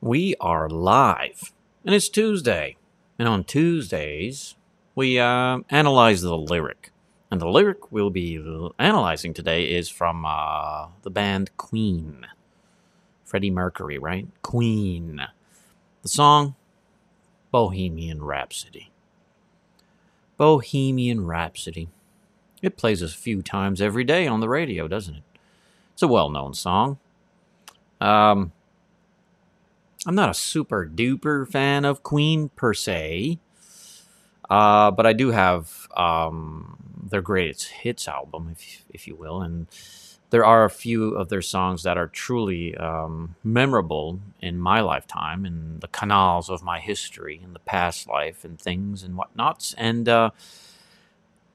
We are live, and it's Tuesday. And on Tuesdays, we uh, analyze the lyric. And the lyric we'll be analyzing today is from uh, the band Queen. Freddie Mercury, right? Queen. The song, Bohemian Rhapsody. Bohemian Rhapsody. It plays a few times every day on the radio, doesn't it? It's a well known song. Um, I'm not a super duper fan of Queen per se, uh, but I do have um, their greatest hits album, if if you will, and there are a few of their songs that are truly um, memorable in my lifetime, in the canals of my history, in the past life, and things and whatnots. And uh,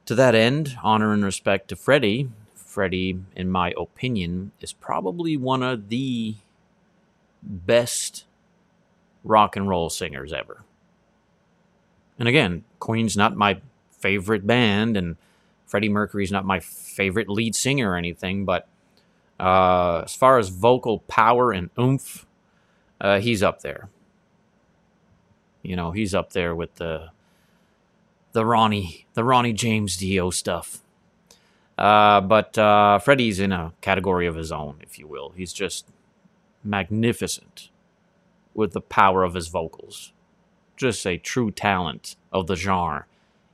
to that end, honor and respect to Freddie. Freddie, in my opinion, is probably one of the best rock and roll singers ever. And again, Queen's not my favorite band, and Freddie Mercury's not my favorite lead singer or anything, but uh, as far as vocal power and oomph, uh, he's up there. You know, he's up there with the the Ronnie the Ronnie James Dio stuff. Uh, but uh, Freddie's in a category of his own, if you will. He's just magnificent with the power of his vocals. Just a true talent of the genre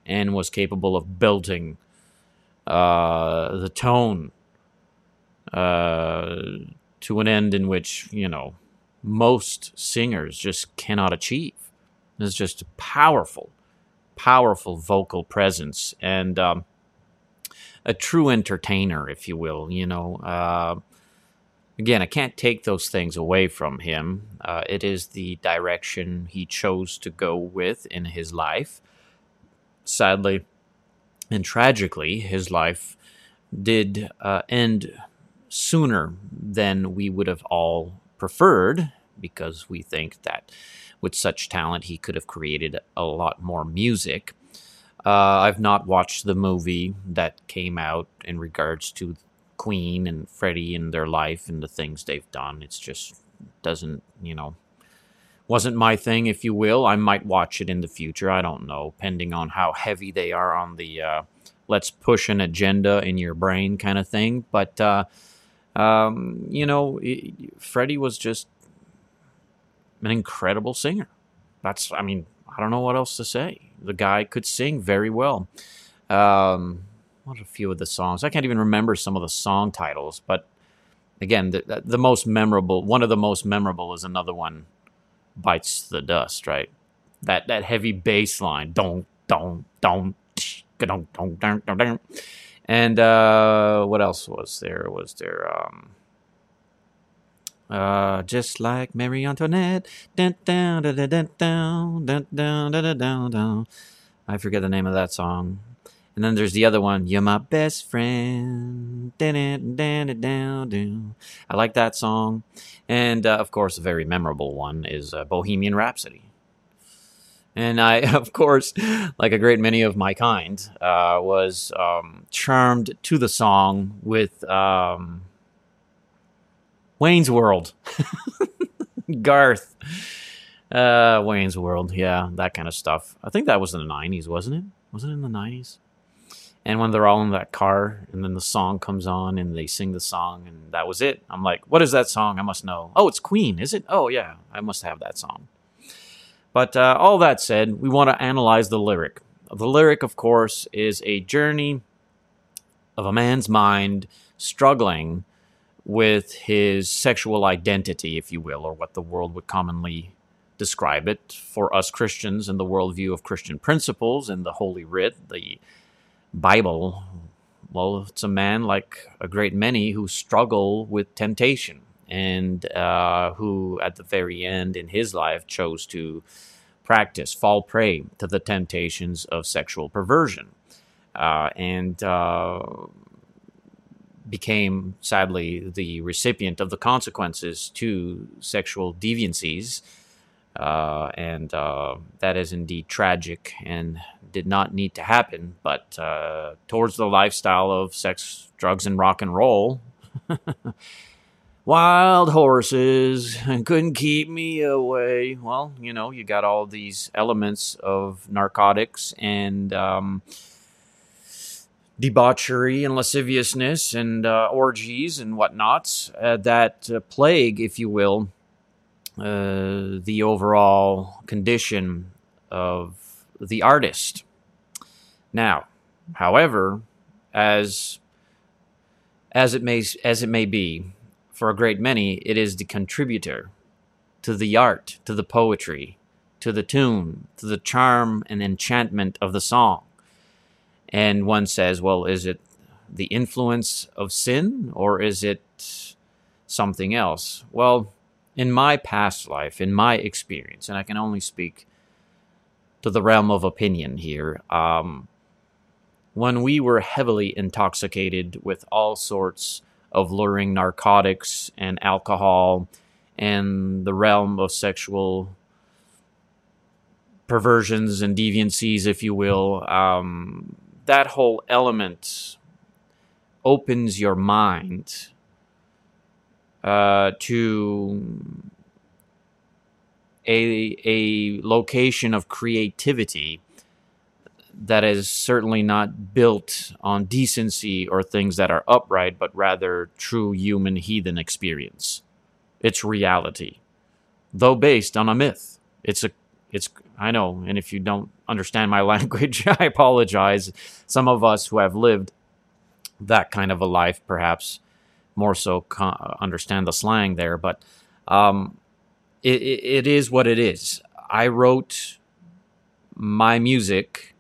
and was capable of building uh, the tone uh, to an end in which, you know, most singers just cannot achieve. It's just a powerful, powerful vocal presence and um, a true entertainer, if you will. You know, uh, again, I can't take those things away from him. Uh, it is the direction he chose to go with in his life. Sadly and tragically, his life did uh, end sooner than we would have all preferred because we think that with such talent he could have created a lot more music. Uh, I've not watched the movie that came out in regards to Queen and Freddie and their life and the things they've done. It's just doesn't, you know, wasn't my thing, if you will. I might watch it in the future. I don't know, depending on how heavy they are on the uh, let's push an agenda in your brain kind of thing. But, uh, um, you know, it, Freddie was just an incredible singer. That's, I mean, I don't know what else to say. The guy could sing very well. Um, what a few of the songs. I can't even remember some of the song titles, but again, the, the most memorable, one of the most memorable is another one, bites the dust, right? That that heavy bass line, don't don't don't. And uh, what else was there? Was there um, uh, just like Marie Antoinette? I forget the name of that song. And then there's the other one, You're My Best Friend. I like that song. And uh, of course, a very memorable one is uh, Bohemian Rhapsody. And I, of course, like a great many of my kind, uh, was um, charmed to the song with um, Wayne's World. Garth. Uh, Wayne's World, yeah, that kind of stuff. I think that was in the 90s, wasn't it? Was it in the 90s? And when they're all in that car, and then the song comes on, and they sing the song, and that was it. I'm like, what is that song? I must know. Oh, it's Queen, is it? Oh, yeah, I must have that song. But uh, all that said, we want to analyze the lyric. The lyric, of course, is a journey of a man's mind struggling with his sexual identity, if you will, or what the world would commonly describe it for us Christians in the worldview of Christian principles and the Holy Writ, the Bible, well, it's a man like a great many who struggle with temptation and uh, who, at the very end in his life, chose to practice, fall prey to the temptations of sexual perversion. Uh, and uh, became sadly the recipient of the consequences to sexual deviancies uh, and uh, that is indeed tragic and did not need to happen. But uh, towards the lifestyle of sex, drugs, and rock and roll, wild horses couldn't keep me away. Well, you know, you got all these elements of narcotics and um, debauchery and lasciviousness and uh, orgies and whatnots uh, that uh, plague, if you will, uh, the overall condition of the artist. Now, however, as as it may as it may be, for a great many, it is the contributor to the art, to the poetry, to the tune, to the charm and enchantment of the song. And one says, well, is it the influence of sin or is it something else? Well, in my past life, in my experience, and I can only speak to the realm of opinion here, um, when we were heavily intoxicated with all sorts of luring narcotics and alcohol and the realm of sexual perversions and deviancies, if you will, um, that whole element opens your mind uh, to a, a location of creativity that is certainly not built on decency or things that are upright, but rather true human heathen experience. It's reality, though based on a myth. It's a, it's, I know, and if you don't understand my language, I apologize. Some of us who have lived that kind of a life, perhaps more so con- understand the slang there, but um, it, it is what it is. I wrote my music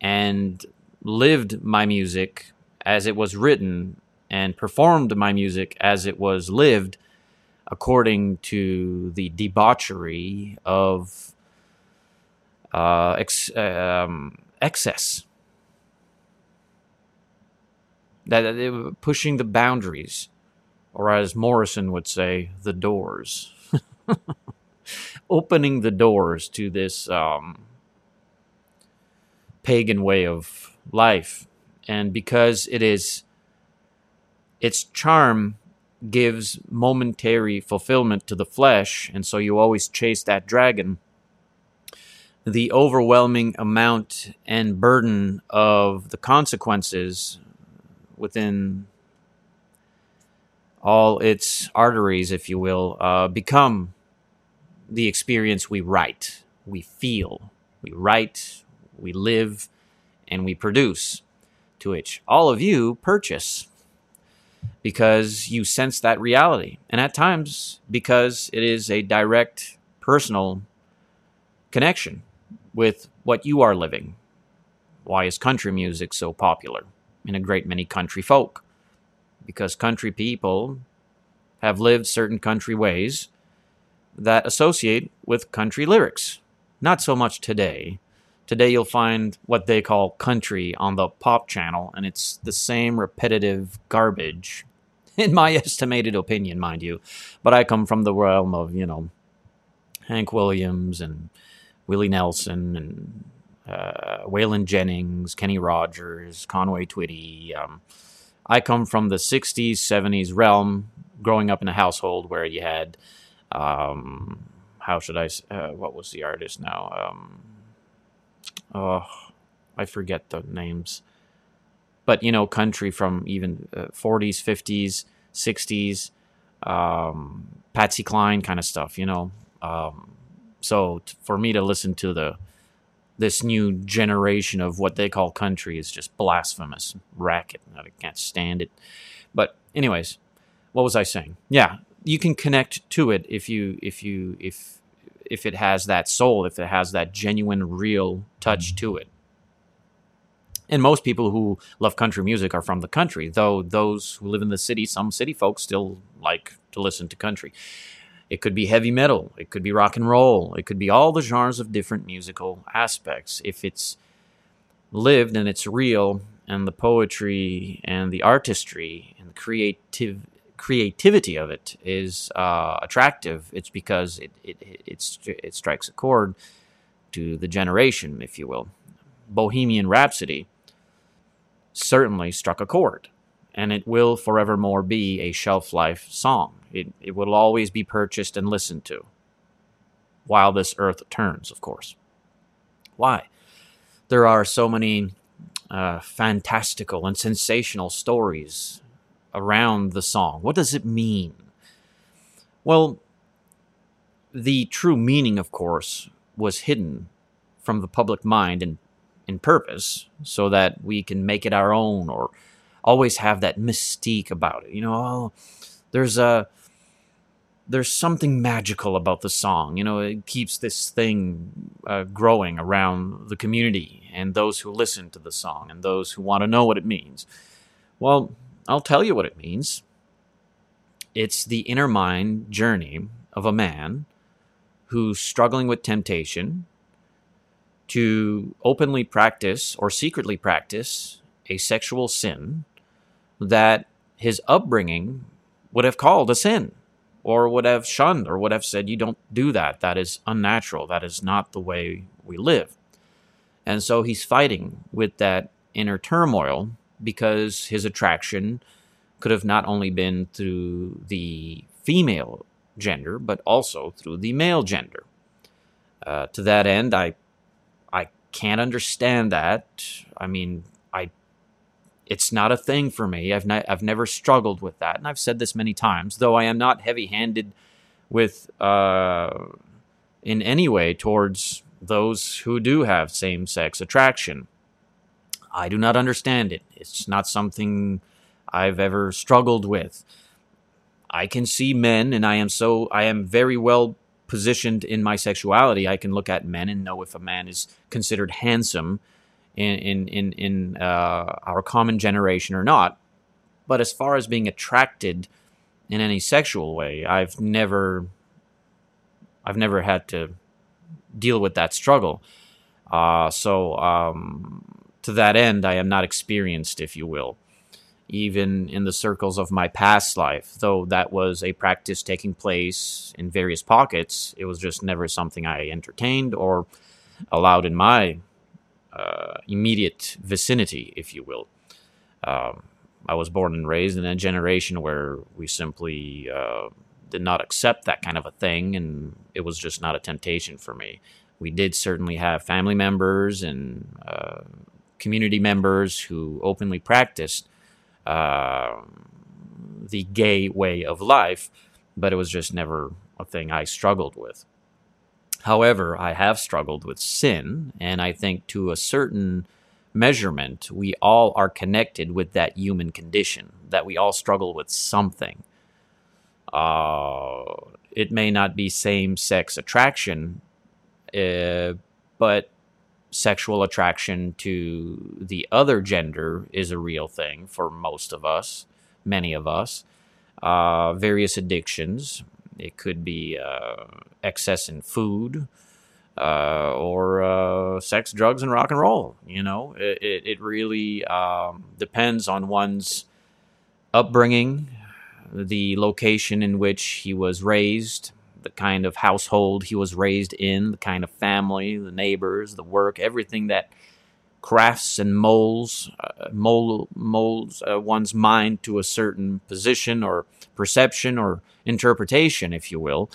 and lived my music as it was written and performed my music as it was lived according to the debauchery of uh, ex- um, excess. That, that pushing the boundaries, or as Morrison would say, the doors. Opening the doors to this um, pagan way of life. And because it is its charm gives momentary fulfillment to the flesh, and so you always chase that dragon. The overwhelming amount and burden of the consequences within all its arteries, if you will, uh, become the experience we write, we feel, we write, we live, and we produce, to which all of you purchase because you sense that reality. And at times, because it is a direct personal connection with what you are living. Why is country music so popular in a great many country folk? Because country people have lived certain country ways that associate with country lyrics. Not so much today, Today you'll find what they call country on the pop channel, and it's the same repetitive garbage, in my estimated opinion, mind you. But I come from the realm of, you know, Hank Williams and Willie Nelson and uh, Waylon Jennings, Kenny Rogers, Conway Twitty. Um, I come from the 60s, 70s realm, growing up in a household where you had, um, how should I, uh, what was the artist now? Um, oh, I forget the names, but you know, country from even uh, 40s, 50s, 60s, um, Patsy Cline kind of stuff, you know. Um, so t- for me to listen to the this new generation of what they call country is just blasphemous racket. I can't stand it. But anyways, what was I saying? Yeah, you can connect to it if you if you if if it has that soul, if it has that genuine, real touch mm-hmm. to it. And most people who love country music are from the country, though those who live in the city, some city folks still like to listen to country. It could be heavy metal, it could be rock and roll, it could be all the genres of different musical aspects. If it's lived and it's real, and the poetry and the artistry and the creative creativity of it is uh, attractive, it's because it, it, it, it strikes a chord to the generation, if you will. Bohemian Rhapsody certainly struck a chord. And it will forevermore be a shelf life song. It, it will always be purchased and listened to while this earth turns, of course. Why? There are so many uh, fantastical and sensational stories around the song. What does it mean? Well, the true meaning, of course, was hidden from the public mind and in purpose so that we can make it our own or always have that mystique about it. You know, oh, there's a there's something magical about the song. You know, it keeps this thing uh, growing around the community and those who listen to the song and those who want to know what it means. Well, I'll tell you what it means. It's the inner mind journey of a man who's struggling with temptation to openly practice or secretly practice a sexual sin that his upbringing would have called a sin or would have shunned or would have said, You don't do that. That is unnatural. That is not the way we live. And so he's fighting with that inner turmoil because his attraction could have not only been through the female gender, but also through the male gender. Uh, to that end, I I can't understand that. I mean, it's not a thing for me. I've not, I've never struggled with that, and I've said this many times. Though I am not heavy-handed with uh, in any way towards those who do have same-sex attraction. I do not understand it. It's not something I've ever struggled with. I can see men, and I am so I am very well positioned in my sexuality. I can look at men and know if a man is considered handsome in in in, in uh, our common generation or not. But as far as being attracted in any sexual way, I've never I've never had to deal with that struggle. Uh, so um, to that end, I am not experienced, if you will, even in the circles of my past life. Though that was a practice taking place in various pockets, it was just never something I entertained or allowed in my uh, immediate vicinity, if you will. Um, I was born and raised in a generation where we simply uh, did not accept that kind of a thing, and it was just not a temptation for me. We did certainly have family members and uh, community members who openly practiced uh, the gay way of life, but it was just never a thing I struggled with. However, I have struggled with sin, and I think to a certain measurement, we all are connected with that human condition, that we all struggle with something. Uh, it may not be same sex attraction, uh, but sexual attraction to the other gender is a real thing for most of us, many of us. Uh, various addictions, it could be uh, excess in food uh, or uh, sex, drugs, and rock and roll. You know, it, it, really um, depends on one's upbringing, the location in which he was raised, the kind of household he was raised in, the kind of family, the neighbors, the work, everything that crafts and molds uh, mold, molds uh, one's mind to a certain position or perception or interpretation, if you will.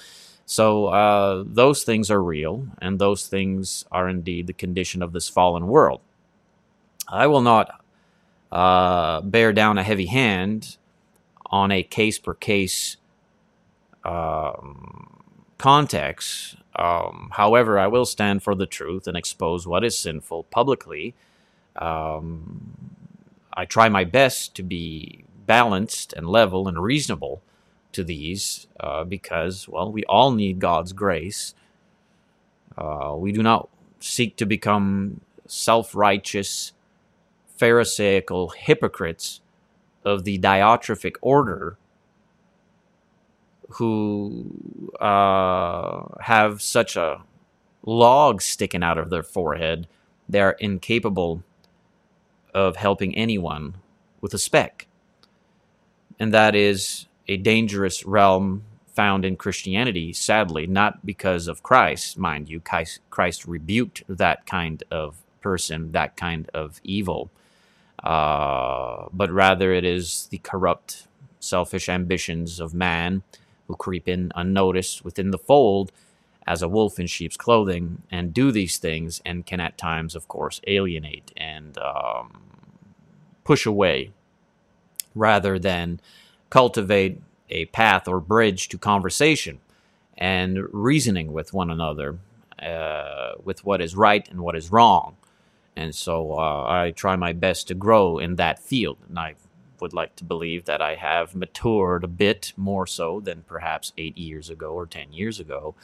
So uh, those things are real, and those things are indeed the condition of this fallen world. I will not uh, bear down a heavy hand on a case per case context um, however, I will stand for the truth and expose what is sinful publicly. Um, I try my best to be balanced and level and reasonable to these uh, because, well, we all need God's grace. Uh, we do not seek to become self righteous, Pharisaical hypocrites of the diatrophic order who uh, have such a log sticking out of their forehead, they're incapable of helping anyone with a speck. And that is a dangerous realm found in Christianity, sadly, not because of Christ, mind you. Christ, rebuked that kind of person, that kind of evil. uh, but rather it is the corrupt, selfish ambitions of man who creep in unnoticed within the fold as a wolf in sheep's clothing and do these things and can at times, of course, alienate and um, push away rather than cultivate a path or bridge to conversation and reasoning with one another uh, with what is right and what is wrong. And so uh, I try my best to grow in that field. And I would like to believe that I have matured a bit more so than perhaps eight years ago or 10 years ago.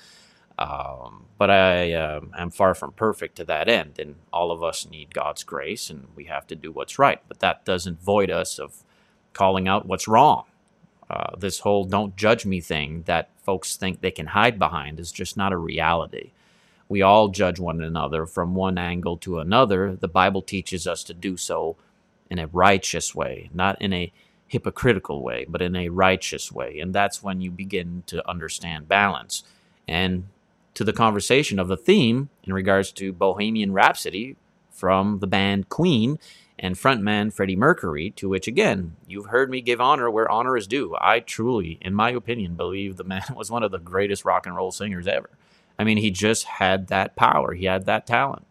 Um, but I uh, am far from perfect to that end, and all of us need God's grace, and we have to do what's right. But that doesn't void us of calling out what's wrong. Uh, this whole don't judge me thing that folks think they can hide behind is just not a reality. We all judge one another from one angle to another. The Bible teaches us to do so in a righteous way, not in a hypocritical way, but in a righteous way. And that's when you begin to understand balance. And to the conversation of the theme in regards to Bohemian Rhapsody from the band Queen and frontman Freddie Mercury, to which again, you've heard me give honor where honor is due. I truly, in my opinion, believe the man was one of the greatest rock and roll singers ever. I mean, he just had that power, he had that talent.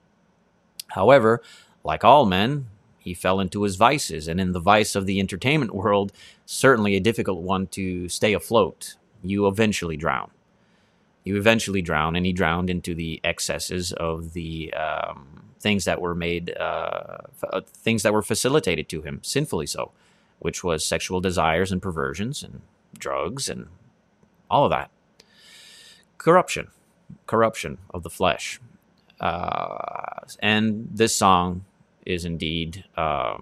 However, like all men, he fell into his vices, and in the vice of the entertainment world, certainly a difficult one to stay afloat. You eventually drown you eventually drown, and he drowned into the excesses of the um, things that were made, uh, f- things that were facilitated to him, sinfully so, which was sexual desires and perversions and drugs and all of that. Corruption, corruption of the flesh. Uh, and this song is indeed, uh,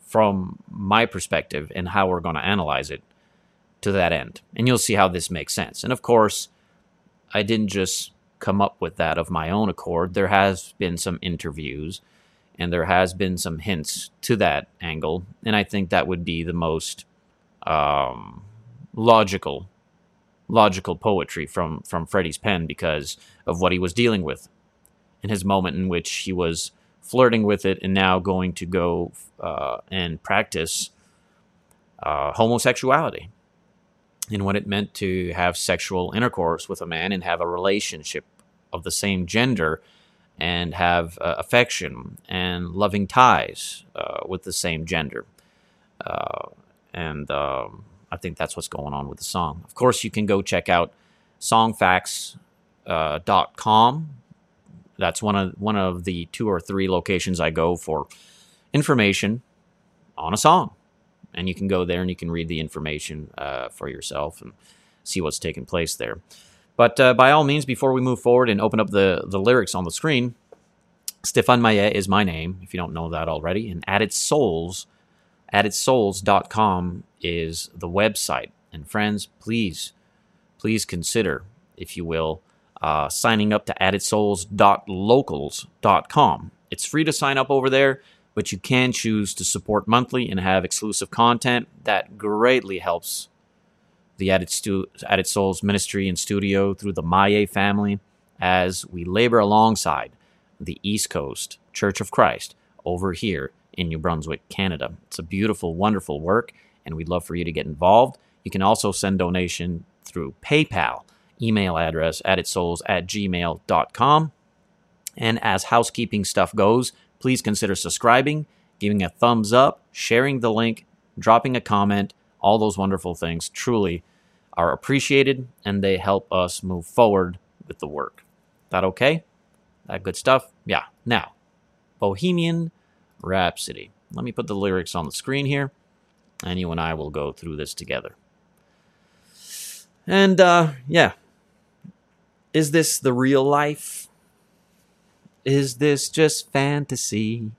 from my perspective and how we're going to analyze it, to that end. And you'll see how this makes sense. And of course, I didn't just come up with that of my own accord. There has been some interviews and there has been some hints to that angle, and I think that would be the most um, logical logical poetry from from Freddie's pen because of what he was dealing with in his moment in which he was flirting with it and now going to go uh, and practice uh, homosexuality and what it meant to have sexual intercourse with a man and have a relationship of the same gender and have uh, affection and loving ties uh, with the same gender. Uh, and um, I think that's what's going on with the song. Of course, you can go check out songfacts.com. That's one of one of the two or three locations I go for information on a song and you can go there and you can read the information uh, for yourself and see what's taking place there. But uh, by all means, before we move forward and open up the, the lyrics on the screen, Stephane Maillet is my name, if you don't know that already. And Added Souls, addedsouls.com is the website. And friends, please, please consider, if you will, uh, signing up to addedsouls.locals.com. It's free to sign up over there but you can choose to support monthly and have exclusive content. That greatly helps the Added, Stu- Added Souls ministry and studio through the Maillet family as we labor alongside the East Coast Church of Christ over here in New Brunswick, Canada. It's a beautiful, wonderful work, and we'd love for you to get involved. You can also send donation through PayPal, email address addedsouls at gmail.com. And as housekeeping stuff goes, please consider subscribing, giving a thumbs up, sharing the link, dropping a comment. All those wonderful things truly are appreciated and they help us move forward with the work. That okay? That good stuff? Yeah. Now, Bohemian Rhapsody. Let me put the lyrics on the screen here, and you and I will go through this together. And uh, yeah, is this the real life? Is this just fantasy?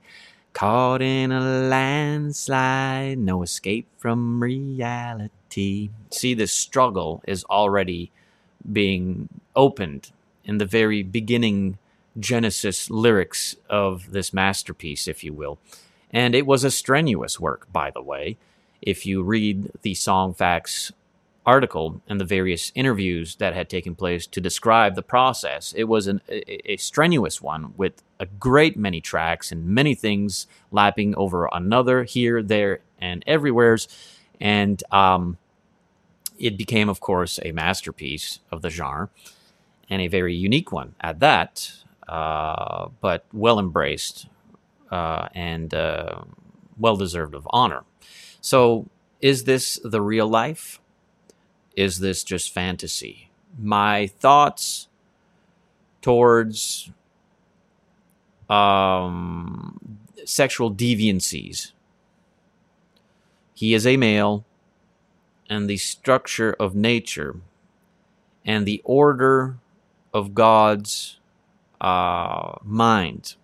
Caught in a landslide, no escape from reality. See, this struggle is already being opened in the very beginning Genesis lyrics of this masterpiece, if you will. And it was a strenuous work, by the way. If you read the Songfacts article and the various interviews that had taken place to describe the process. It was an, a, a, strenuous one with a great many tracks and many things lapping over another here, there, and everywheres. And um, it became, of course, a masterpiece of the genre and a very unique one at that, uh, but well embraced uh, and uh, well deserved of honor. So, is this the real life? Is this just fantasy? My thoughts towards um, sexual deviancies. He is a male, and the structure of nature and the order of God's uh, mind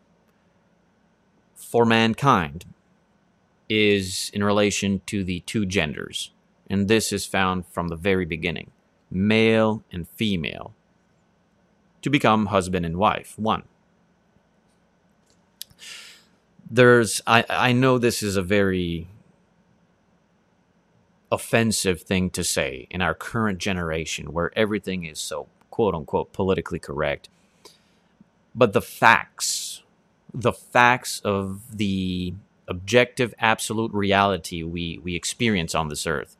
for mankind is in relation to the two genders and this is found from the very beginning male and female to become husband and wife, one. There's, I, I know this is a very offensive thing to say in our current generation where everything is so quote unquote politically correct. But the facts, the facts of the objective absolute reality we, we experience on this earth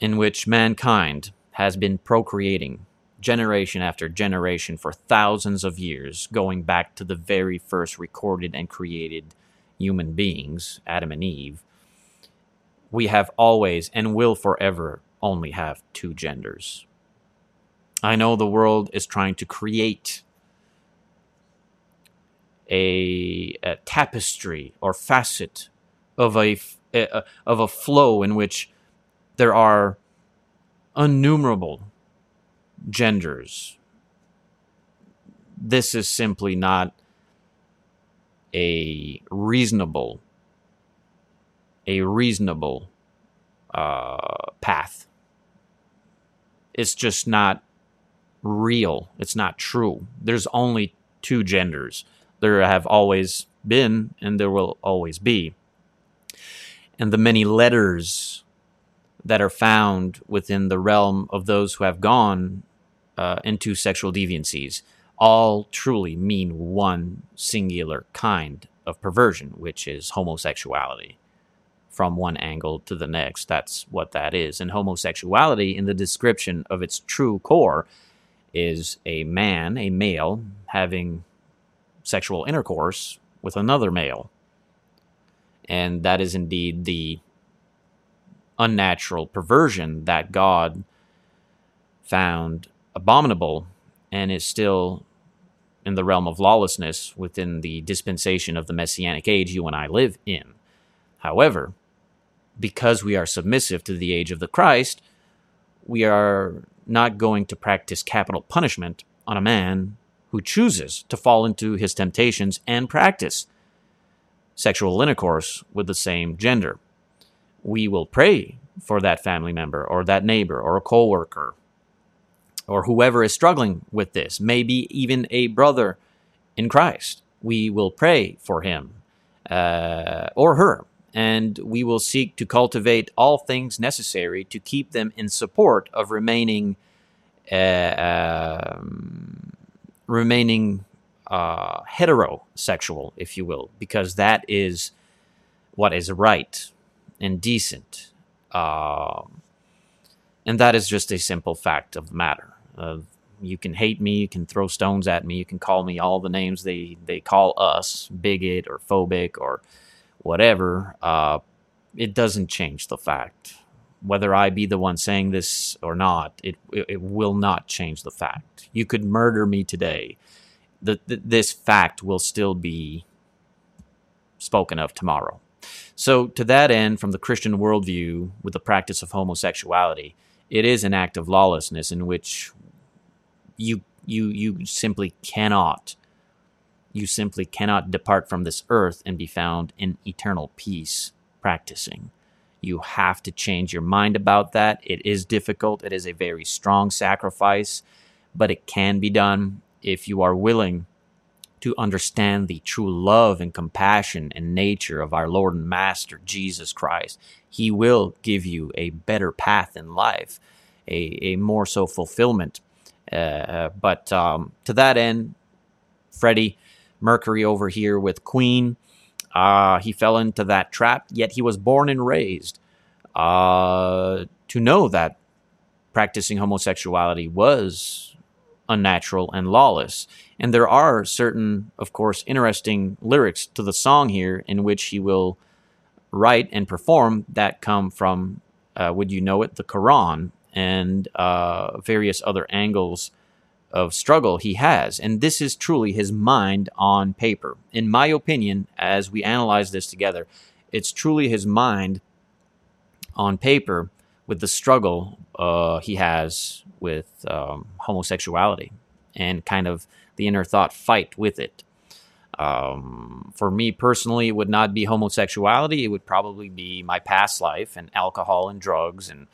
in which mankind has been procreating generation after generation for thousands of years, going back to the very first recorded and created human beings, Adam and Eve, we have always and will forever only have two genders. I know the world is trying to create a, a tapestry or facet of a, a, of a flow in which there are innumerable genders. This is simply not a reasonable a reasonable uh, path. It's just not real. It's not true. There's only two genders. There have always been, and there will always be. And the many letters that are found within the realm of those who have gone uh, into sexual deviancies all truly mean one singular kind of perversion, which is homosexuality. From one angle to the next, that's what that is. And homosexuality, in the description of its true core, is a man, a male, having sexual intercourse with another male. And that is indeed the unnatural perversion that God found abominable and is still in the realm of lawlessness within the dispensation of the messianic age you and I live in. However, because we are submissive to the age of the Christ, we are not going to practice capital punishment on a man who chooses to fall into his temptations and practice sexual intercourse with the same gender we will pray for that family member or that neighbor or a coworker or whoever is struggling with this, maybe even a brother in Christ. We will pray for him uh, or her, and we will seek to cultivate all things necessary to keep them in support of remaining uh, um, remaining uh, heterosexual, if you will, because that is what is right and decent. Um, and that is just a simple fact of the matter. Uh, you can hate me, you can throw stones at me, you can call me all the names they, they call us, bigot or phobic or whatever. Uh, it doesn't change the fact. Whether I be the one saying this or not, it, it, it will not change the fact. You could murder me today. The, the, this fact will still be spoken of tomorrow. So, to that end, from the Christian worldview, with the practice of homosexuality, it is an act of lawlessness in which you you you simply cannot you simply cannot depart from this earth and be found in eternal peace practicing. You have to change your mind about that. It is difficult. It is a very strong sacrifice, but it can be done if you are willing to understand the true love and compassion and nature of our Lord and Master Jesus Christ, He will give you a better path in life, a, a more so fulfillment. Uh, but um, to that end, Freddie Mercury over here with Queen, uh, he fell into that trap, yet he was born and raised uh, to know that practicing homosexuality was unnatural and lawless. And there are certain, of course, interesting lyrics to the song here in which he will write and perform that come from, uh, would you know it, the Quran and uh, various other angles of struggle he has. And this is truly his mind on paper. In my opinion, as we analyze this together, it's truly his mind on paper with the struggle uh, he has with um, homosexuality and kind of the inner thought fight with it. Um, for me personally, it would not be homosexuality. It would probably be my past life and alcohol and drugs and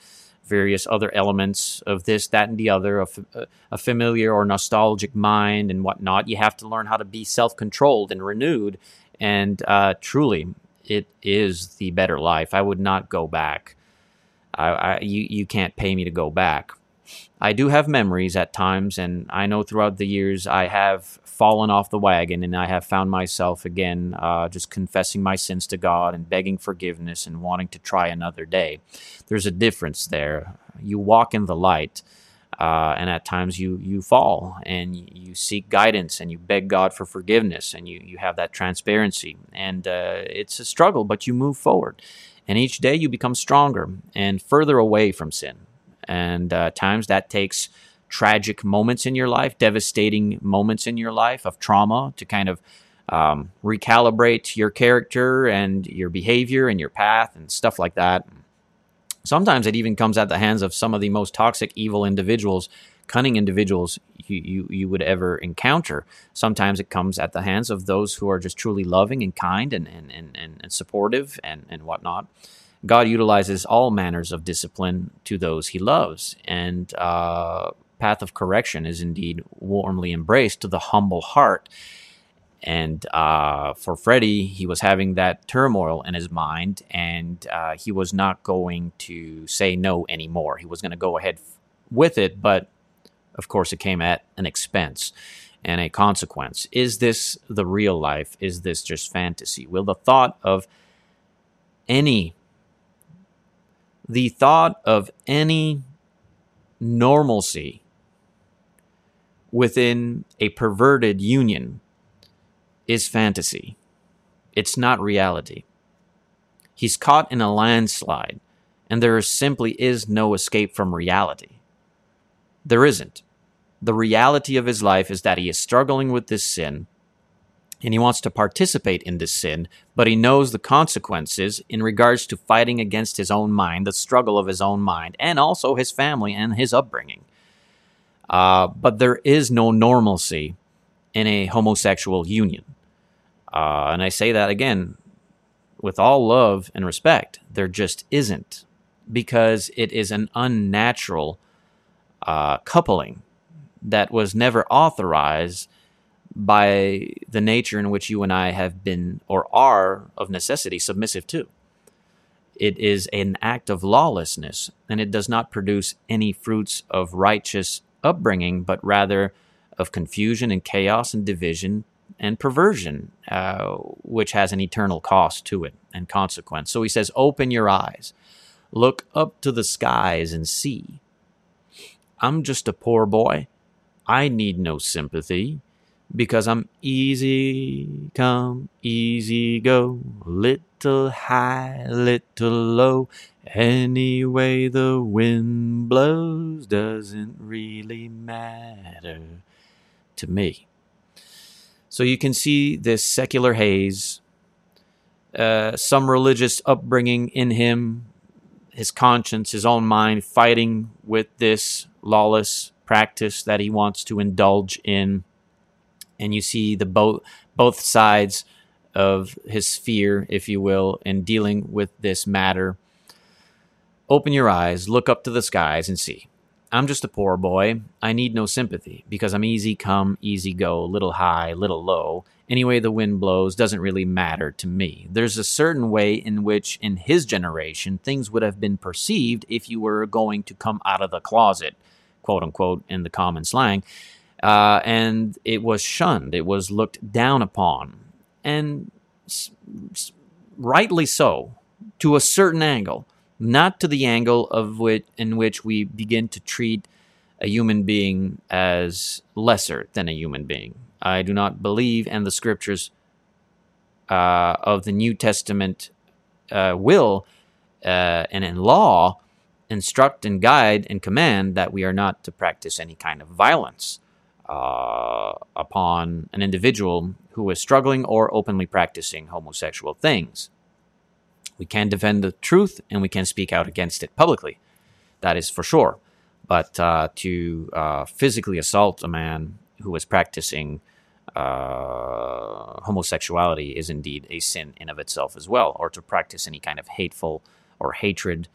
various other elements of this, that, and the other, a, a familiar or nostalgic mind and whatnot. You have to learn how to be self controlled and renewed. And uh, truly, it is the better life. I would not go back. I, I, you, you can't pay me to go back. I do have memories at times, and I know throughout the years I have fallen off the wagon and I have found myself again uh, just confessing my sins to God and begging forgiveness and wanting to try another day. There's a difference there. You walk in the light. Uh, and at times you you fall and you seek guidance and you beg God for forgiveness and you you have that transparency and uh, it's a struggle but you move forward and each day you become stronger and further away from sin and uh, times that takes tragic moments in your life, devastating moments in your life of trauma to kind of um, recalibrate your character and your behavior and your path and stuff like that. Sometimes it even comes at the hands of some of the most toxic, evil individuals, cunning individuals you, you, you would ever encounter. Sometimes it comes at the hands of those who are just truly loving and kind and, and, and, and supportive and, and whatnot. God utilizes all manners of discipline to those he loves. And uh, path of correction is indeed warmly embraced to the humble heart. And uh, for Freddie, he was having that turmoil in his mind, and uh, he was not going to say no anymore. He was going to go ahead with it, but of course, it came at an expense and a consequence. Is this the real life? Is this just fantasy? Will the thought of any the thought of any normalcy within a perverted union is fantasy. It's not reality. He's caught in a landslide, and there simply is no escape from reality. There isn't. The reality of his life is that he is struggling with this sin and he wants to participate in this sin, but he knows the consequences in regards to fighting against his own mind, the struggle of his own mind, and also his family and his upbringing. Uh, but there is no normalcy in a homosexual union. Uh, and I say that again with all love and respect. There just isn't because it is an unnatural uh, coupling that was never authorized by the nature in which you and I have been or are of necessity submissive to. It is an act of lawlessness, and it does not produce any fruits of righteous upbringing, but rather of confusion and chaos and division and perversion, uh, which has an eternal cost to it and consequence. So he says, Open your eyes, look up to the skies and see. I'm just a poor boy. I need no sympathy because I'm easy come, easy go, little high, little low. Any way the wind blows doesn't really matter to me. So you can see this secular haze, uh, some religious upbringing in him, his conscience, his own mind fighting with this lawless practice that he wants to indulge in and you see the both both sides of his fear, if you will, in dealing with this matter. Open your eyes, look up to the skies, and see. I'm just a poor boy. I need no sympathy because I'm easy come, easy go, little high, little low. Anyway, the wind blows doesn't really matter to me. There's a certain way in which, in his generation, things would have been perceived if you were going to come out of the closet, quote unquote, in the common slang. Uh, and it was shunned, it was looked down upon. And s- s- rightly so, to a certain angle not to the angle of which in which we begin to treat a human being as lesser than a human being. I do not believe, and the scriptures uh, of the New Testament uh, will uh, and in law instruct and guide and command that we are not to practice any kind of violence uh, upon an individual who is struggling or openly practicing homosexual things. We can defend the truth and we can speak out against it publicly. That is for sure. But uh, to uh, physically assault a man who is practicing uh, homosexuality is indeed a sin in of itself as well. Or to practice any kind of hateful or hatred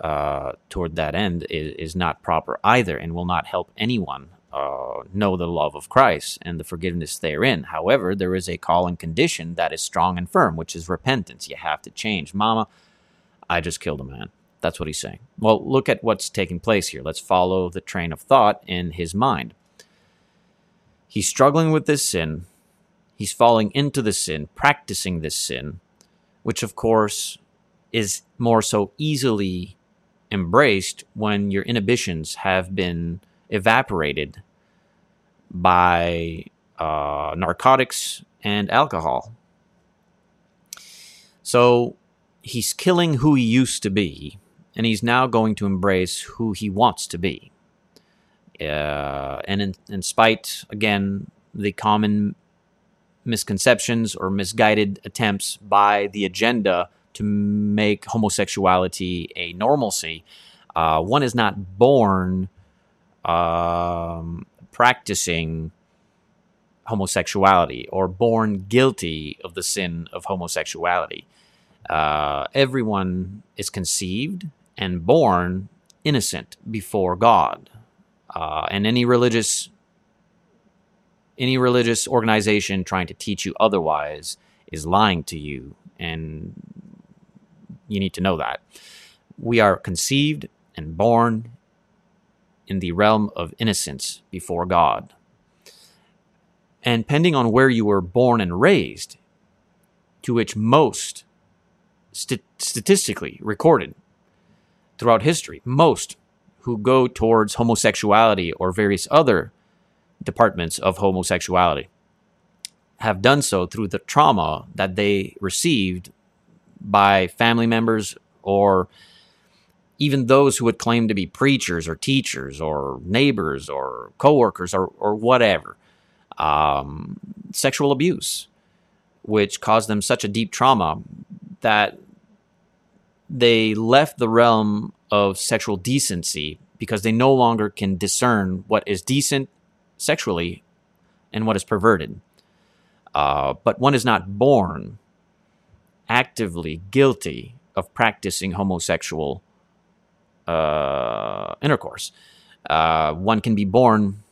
uh, toward that end is, is not proper either and will not help anyone uh, know the love of Christ and the forgiveness therein. However, there is a call and condition that is strong and firm, which is repentance. You have to change. Mama, I just killed a man. That's what he's saying. Well, look at what's taking place here. Let's follow the train of thought in his mind. He's struggling with this sin. He's falling into the sin, practicing this sin, which, of course, is more so easily embraced when your inhibitions have been evaporated by uh, narcotics and alcohol. So he's killing who he used to be, and he's now going to embrace who he wants to be. Uh, and in, in spite, again, the common misconceptions or misguided attempts by the agenda to make homosexuality a normalcy, uh, one is not born um, practicing homosexuality or born guilty of the sin of homosexuality. Uh, everyone is conceived and born innocent before God, uh, and any religious any religious organization trying to teach you otherwise is lying to you, and you need to know that we are conceived and born in the realm of innocence before God. And depending on where you were born and raised, to which most st- statistically recorded throughout history, most who go towards homosexuality or various other departments of homosexuality have done so through the trauma that they received by family members or even those who would claim to be preachers or teachers or neighbors or coworkers or, or whatever. Um, sexual abuse, which caused them such a deep trauma that they left the realm of sexual decency because they no longer can discern what is decent sexually and what is perverted. Uh, but one is not born actively guilty of practicing homosexual uh, intercourse. Uh, one can be born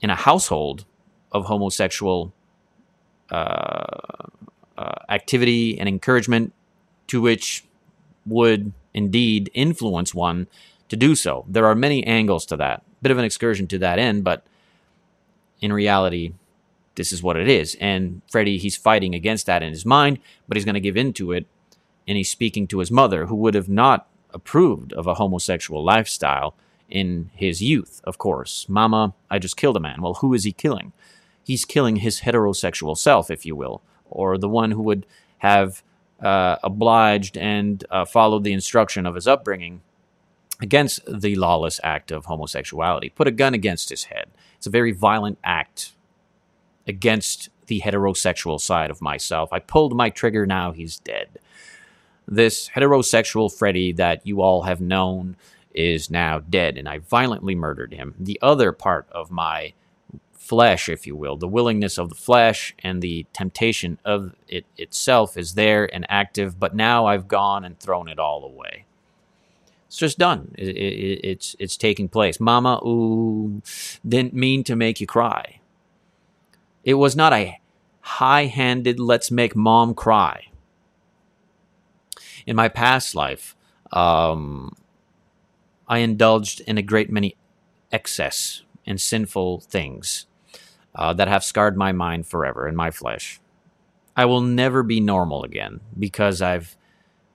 in a household of homosexual uh, uh, activity and encouragement to which would indeed influence one to do so. There are many angles to that. Bit of an excursion to that end, but in reality, this is what it is. And Freddie, he's fighting against that in his mind, but he's going to give in to it. And he's speaking to his mother, who would have not approved of a homosexual lifestyle in his youth, of course. Mama, I just killed a man. Well, who is he killing? He's killing his heterosexual self, if you will, or the one who would have uh, obliged and uh, followed the instruction of his upbringing against the lawless act of homosexuality. Put a gun against his head. It's a very violent act against the heterosexual side of myself. I pulled my trigger, now he's dead this heterosexual Freddie that you all have known is now dead, and I violently murdered him. The other part of my flesh, if you will, the willingness of the flesh and the temptation of it itself is there and active, but now I've gone and thrown it all away. It's just done. It, it, it's it's taking place. Mama, ooh, didn't mean to make you cry. It was not a high-handed let's make mom cry. In my past life, um, I indulged in a great many excess and sinful things uh, that have scarred my mind forever in my flesh. I will never be normal again because I've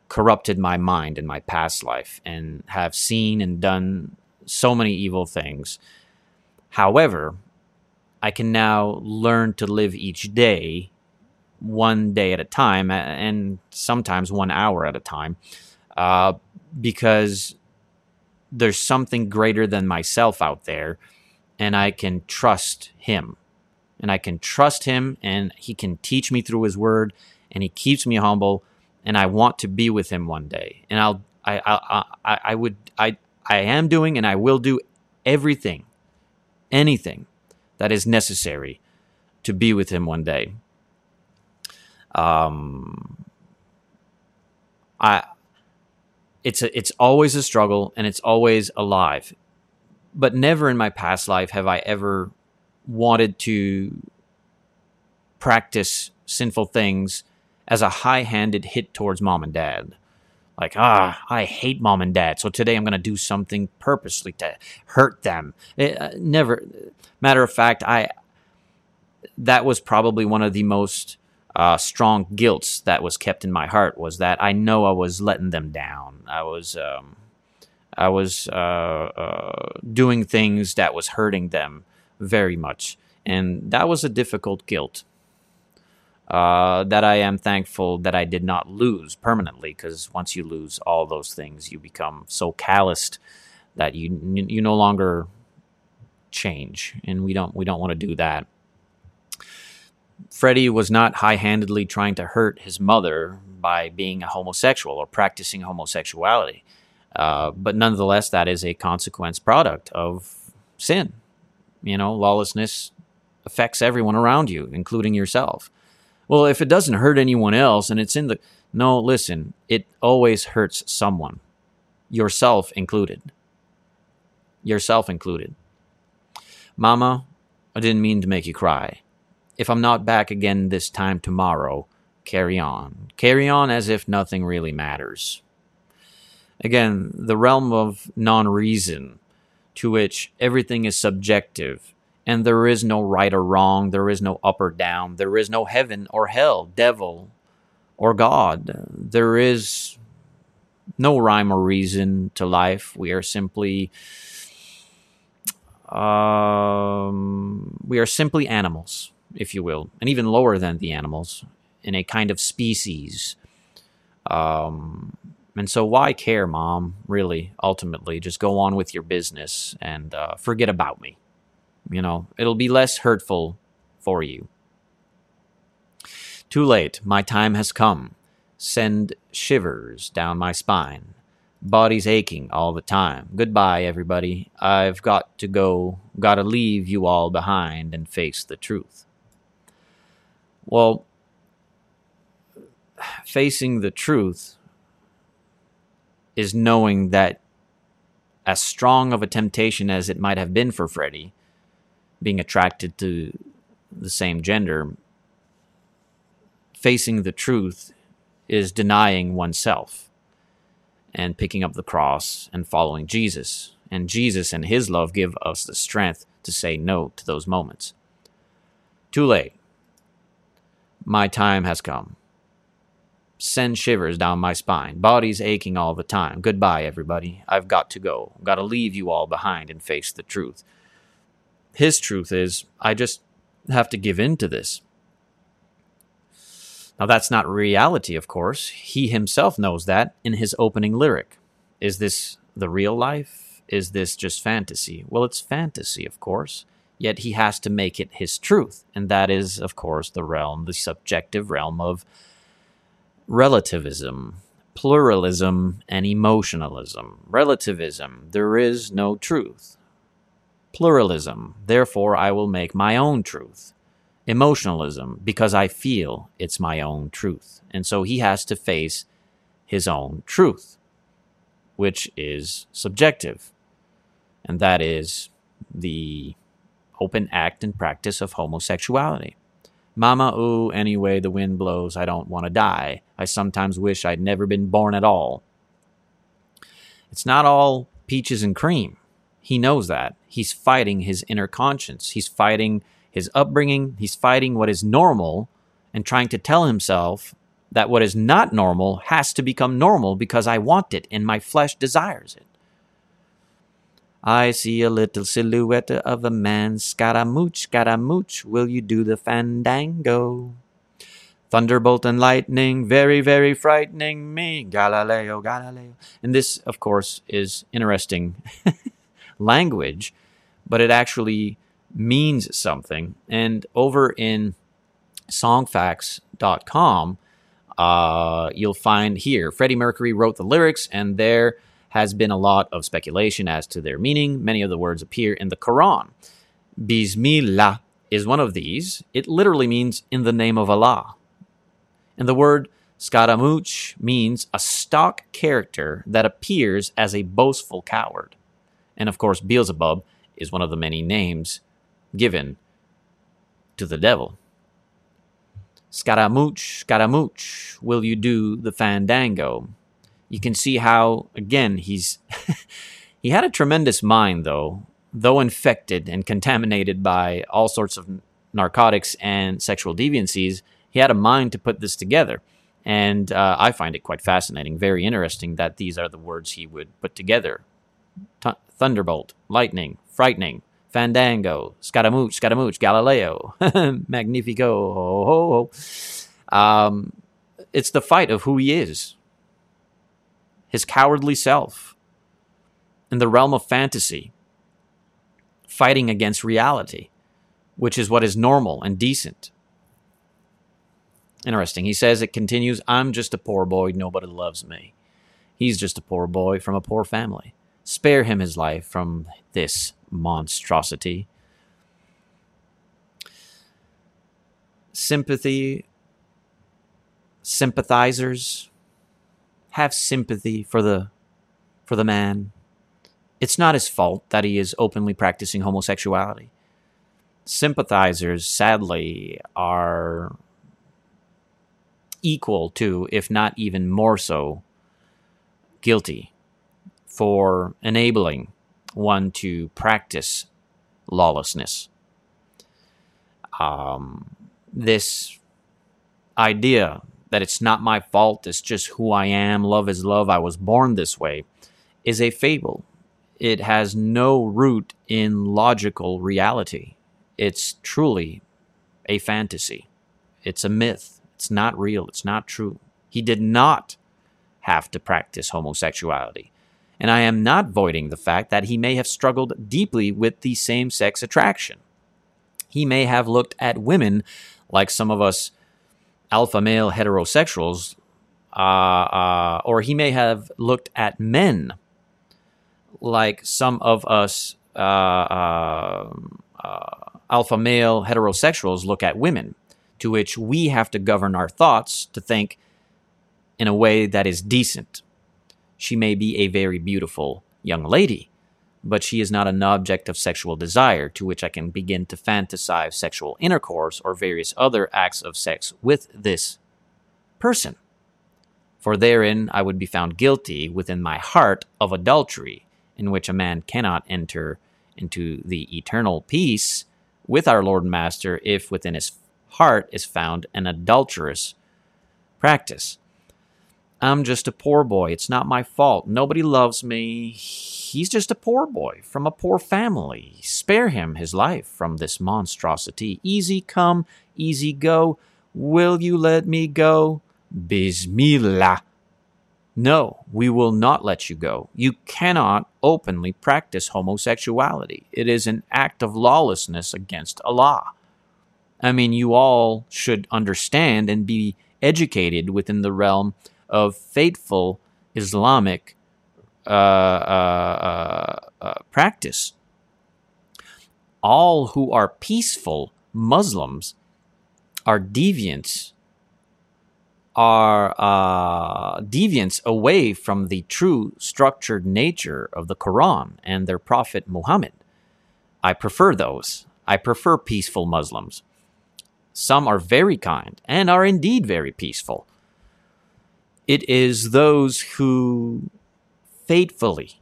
corrupted my mind in my past life and have seen and done so many evil things. However, I can now learn to live each day one day at a time and sometimes one hour at a time uh, because there's something greater than myself out there and I can trust him. And I can trust him and he can teach me through his word and he keeps me humble and I want to be with him one day. And I'll I I I, I would I I am doing and I will do everything anything that is necessary to be with him one day. Um I it's a, it's always a struggle and it's always alive. But never in my past life have I ever wanted to practice sinful things as a high-handed hit towards mom and dad. Like, ah, I hate mom and dad, so today I'm going to do something purposely to hurt them. It, uh, never. Matter of fact, I that was probably one of the most uh, strong guilts that was kept in my heart was that I know I was letting them down. I was um, I was uh, uh, doing things that was hurting them very much, and that was a difficult guilt. Uh, that I am thankful that I did not lose permanently, because once you lose all those things, you become so calloused that you you no longer change, and we don't we don't want to do that. Freddie was not high handedly trying to hurt his mother by being a homosexual or practicing homosexuality. Uh, but nonetheless, that is a consequence product of sin. You know, lawlessness affects everyone around you, including yourself. Well, if it doesn't hurt anyone else and it's in the. No, listen, it always hurts someone, yourself included. Yourself included. Mama, I didn't mean to make you cry. If I'm not back again this time tomorrow, carry on. Carry on as if nothing really matters. Again, the realm of non reason, to which everything is subjective, and there is no right or wrong, there is no up or down, there is no heaven or hell, devil or God. There is no rhyme or reason to life. We are simply um, we are simply animals if you will, and even lower than the animals in a kind of species. Um, and so, why care, mom? Really, ultimately, just go on with your business and uh, forget about me. You know, it'll be less hurtful for you. Too late, my time has come. Send shivers down my spine. Body's aching all the time. Goodbye, everybody. I've got to go. Gotta leave you all behind and face the truth. Well, facing the truth is knowing that as strong of a temptation as it might have been for Freddie, being attracted to the same gender, facing the truth is denying oneself and picking up the cross and following Jesus. And Jesus and his love give us the strength to say no to those moments. Too late. My time has come. Send shivers down my spine. Body's aching all the time. Goodbye, everybody. I've got to go. Got to leave you all behind and face the truth. His truth is, I just have to give in to this. Now, that's not reality, of course. He himself knows that in his opening lyric. Is this the real life? Is this just fantasy? Well, it's fantasy, of course yet he has to make it his truth. And that is, of course, the realm, the subjective realm of relativism, pluralism, and emotionalism. Relativism, there is no truth. Pluralism, therefore, I will make my own truth. Emotionalism, because I feel it's my own truth. And so he has to face his own truth. which is subjective, and that is the open act and practice of homosexuality. Mama, ooh, anyway, the wind blows, I don't want to die. I sometimes wish I'd never been born at all. It's not all peaches and cream. He knows that. He's fighting his inner conscience. He's fighting his upbringing. He's fighting what is normal and trying to tell himself that what is not normal has to become normal because I want it and my flesh desires it. I see a little silhouette of a man. Scaramouche, scaramouche, will you do the fandango? Thunderbolt and lightning, very, very frightening me. Galileo, Galileo. And this, of course, is interesting language, but it actually means something. And over in songfacts.com, uh, you'll find here Freddie Mercury wrote the lyrics, and there has been a lot of speculation as to their meaning. Many of the words appear in the Quran. Bismillah is one of these. It literally means in the name of Allah. And the word Scaramouche means a stock character that appears as a boastful coward. And of course, Beelzebub is one of the many names given to the devil. Scaramouche, Scaramouche, will you do the fandango? you can see how again he's he had a tremendous mind though though infected and contaminated by all sorts of narcotics and sexual deviancies he had a mind to put this together and uh, i find it quite fascinating very interesting that these are the words he would put together T- thunderbolt lightning frightening fandango scaramouche scaramouche galileo magnifico ho, ho, ho. Um, it's the fight of who he is his cowardly self, in the realm of fantasy, fighting against reality, which is what is normal and decent. Interesting. He says it continues I'm just a poor boy, nobody loves me. He's just a poor boy from a poor family. Spare him his life from this monstrosity. Sympathy, sympathizers, have sympathy for the for the man. It's not his fault that he is openly practicing homosexuality. Sympathizers, sadly, are equal to, if not even more so, guilty for enabling one to practice lawlessness. Um, this idea that it's not my fault, it's just who I am, love is love, I was born this way, is a fable. It has no root in logical reality. It's truly a fantasy. It's a myth. It's not real. It's not true. He did not have to practice homosexuality. And I am not voiding the fact that he may have struggled deeply with the same sex attraction. He may have looked at women like some of us alpha male heterosexuals, uh, uh, or he may have looked at men like some of us uh, uh, uh, alpha male heterosexuals look at women, to which we have to govern our thoughts to think in a way that is decent. She may be a very beautiful young lady, but she is not an object of sexual desire to which I can begin to fantasize sexual intercourse or various other acts of sex with this person. For therein I would be found guilty within my heart of adultery, in which a man cannot enter into the eternal peace with our Lord and Master if within his heart is found an adulterous practice. I'm just a poor boy. It's not my fault. Nobody loves me. He's just a poor boy from a poor family. Spare him his life from this monstrosity. Easy come, easy go. Will you let me go? Bismillah. No, we will not let you go. You cannot openly practice homosexuality. It is an act of lawlessness against Allah. I mean, you all should understand and be educated within the realm of faithful Islamic uh, uh, uh, uh, practice. All who are peaceful Muslims are deviants are uh, deviants away from the true structured nature of the Quran and their prophet Muhammad. I prefer those. I prefer peaceful Muslims. Some are very kind and are indeed very peaceful. It is those who faithfully,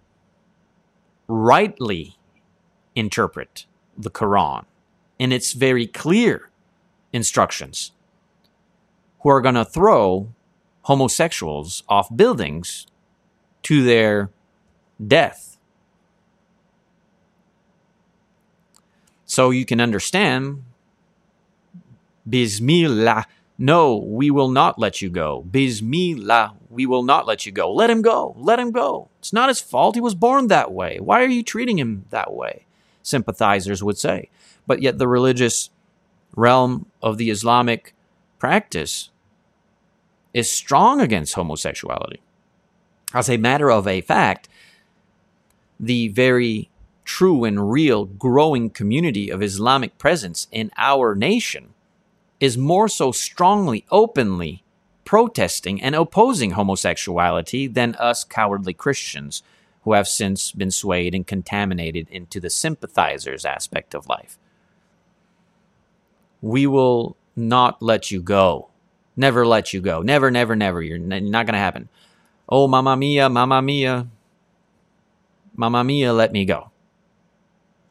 rightly interpret the Quran in its very clear instructions who are going to throw homosexuals off buildings to their death. So you can understand Bismillah. No, we will not let you go. Bismillah, we will not let you go. Let him go. Let him go. It's not his fault. He was born that way. Why are you treating him that way? Sympathizers would say. But yet, the religious realm of the Islamic practice is strong against homosexuality. As a matter of a fact, the very true and real growing community of Islamic presence in our nation is more so strongly, openly protesting and opposing homosexuality than us cowardly Christians who have since been swayed and contaminated into the sympathizers aspect of life. We will not let you go. Never let you go. Never, never, never. You're n- not going to happen. Oh, mamma mia, mamma mia. Mamma mia, let me go.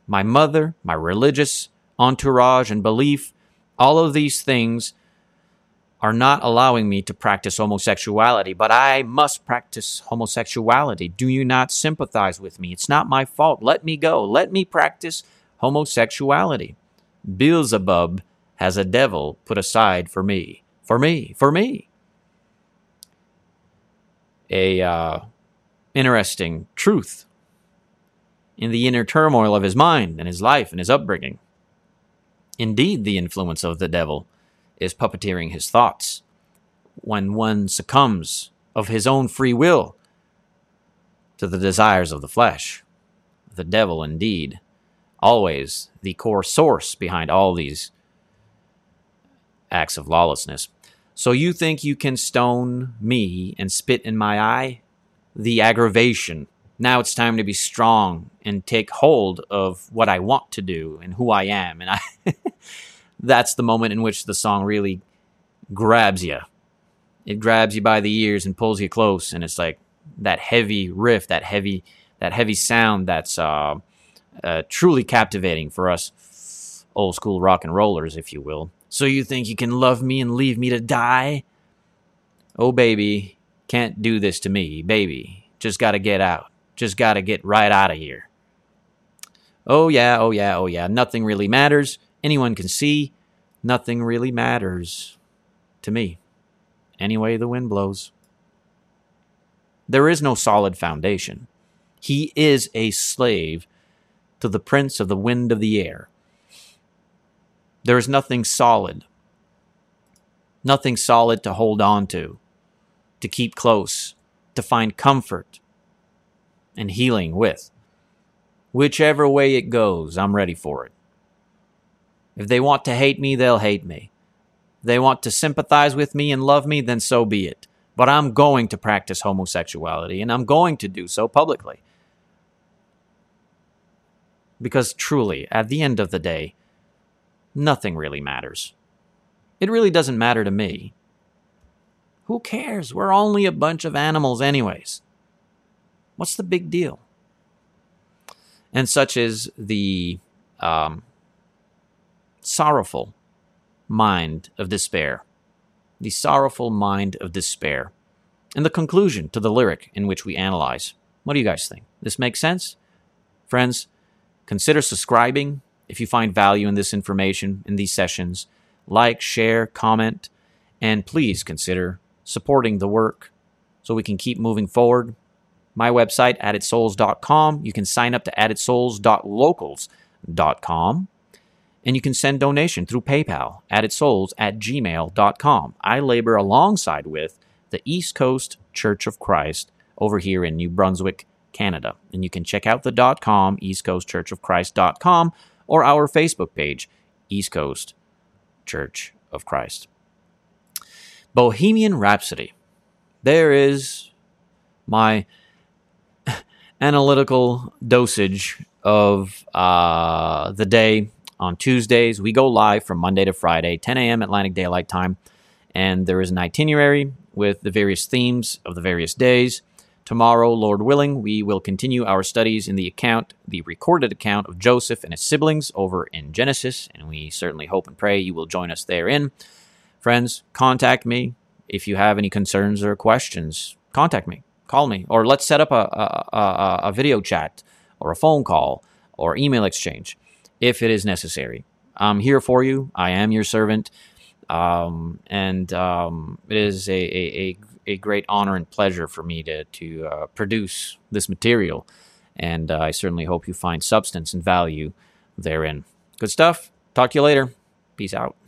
My mother, my religious entourage and belief, all of these things are not allowing me to practice homosexuality, but I must practice homosexuality. Do you not sympathize with me? It's not my fault. Let me go. Let me practice homosexuality. Beelzebub has a devil put aside for me. For me. For me. A uh, interesting truth in the inner turmoil of his mind and his life and his upbringing. Indeed, the influence of the devil is puppeteering his thoughts. When one succumbs of his own free will to the desires of the flesh, the devil indeed, always the core source behind all these acts of lawlessness. So you think you can stone me and spit in my eye? The aggravation. Now it's time to be strong and take hold of what I want to do and who I am. And I that's the moment in which the song really grabs you. It grabs you by the ears and pulls you close, and it's like that heavy riff, that heavy, that heavy sound that's uh, uh, truly captivating for us old school rock and rollers, if you will. So you think you can love me and leave me to die? Oh, baby, can't do this to me, baby. Just gotta get out. Just gotta get right out of here. Oh, yeah, oh, yeah, oh, yeah. Nothing really matters anyone can see, nothing really matters to me. Anyway, the wind blows. There is no solid foundation. He is a slave to the prince of the wind of the air. There is nothing solid, nothing solid to hold on to, to keep close, to find comfort and healing with. Whichever way it goes, I'm ready for it. If they want to hate me, they'll hate me. If they want to sympathize with me and love me, then so be it. But I'm going to practice homosexuality, and I'm going to do so publicly. Because truly, at the end of the day, nothing really matters. It really doesn't matter to me. Who cares? We're only a bunch of animals, anyways. What's the big deal? And such is the um, sorrowful mind of despair. The sorrowful mind of despair. And the conclusion to the lyric in which we analyze. What do you guys think? This makes sense? Friends, consider subscribing if you find value in this information in these sessions. Like, share, comment, and please consider supporting the work so we can keep moving forward. My website, addedsouls.com. You can sign up to addedsouls.locals.com and you can send donation through PayPal, addedsouls at gmail.com. I labor alongside with the East Coast Church of Christ over here in New Brunswick, Canada. And you can check out the .com, East Coast Church of Christ.com, or our Facebook page, East Coast Church of Christ. Bohemian Rhapsody. There is my analytical dosage of uh, the day on Tuesdays. We go live from Monday to Friday, 10 a.m. Atlantic Daylight Time, and there is an itinerary with the various themes of the various days. Tomorrow, Lord willing, we will continue our studies in the account, the recorded account of Joseph and his siblings over in Genesis, and we certainly hope and pray you will join us therein. Friends, contact me if you have any concerns or questions. Contact me, call me, or let's set up a, a, a, a video chat or a phone call or email exchange if it is necessary. I'm here for you. I am your servant. Um, and um, it is a, a, a, great honor and pleasure for me to, to uh, produce this material. And uh, I certainly hope you find substance and value therein. Good stuff. Talk to you later. Peace out.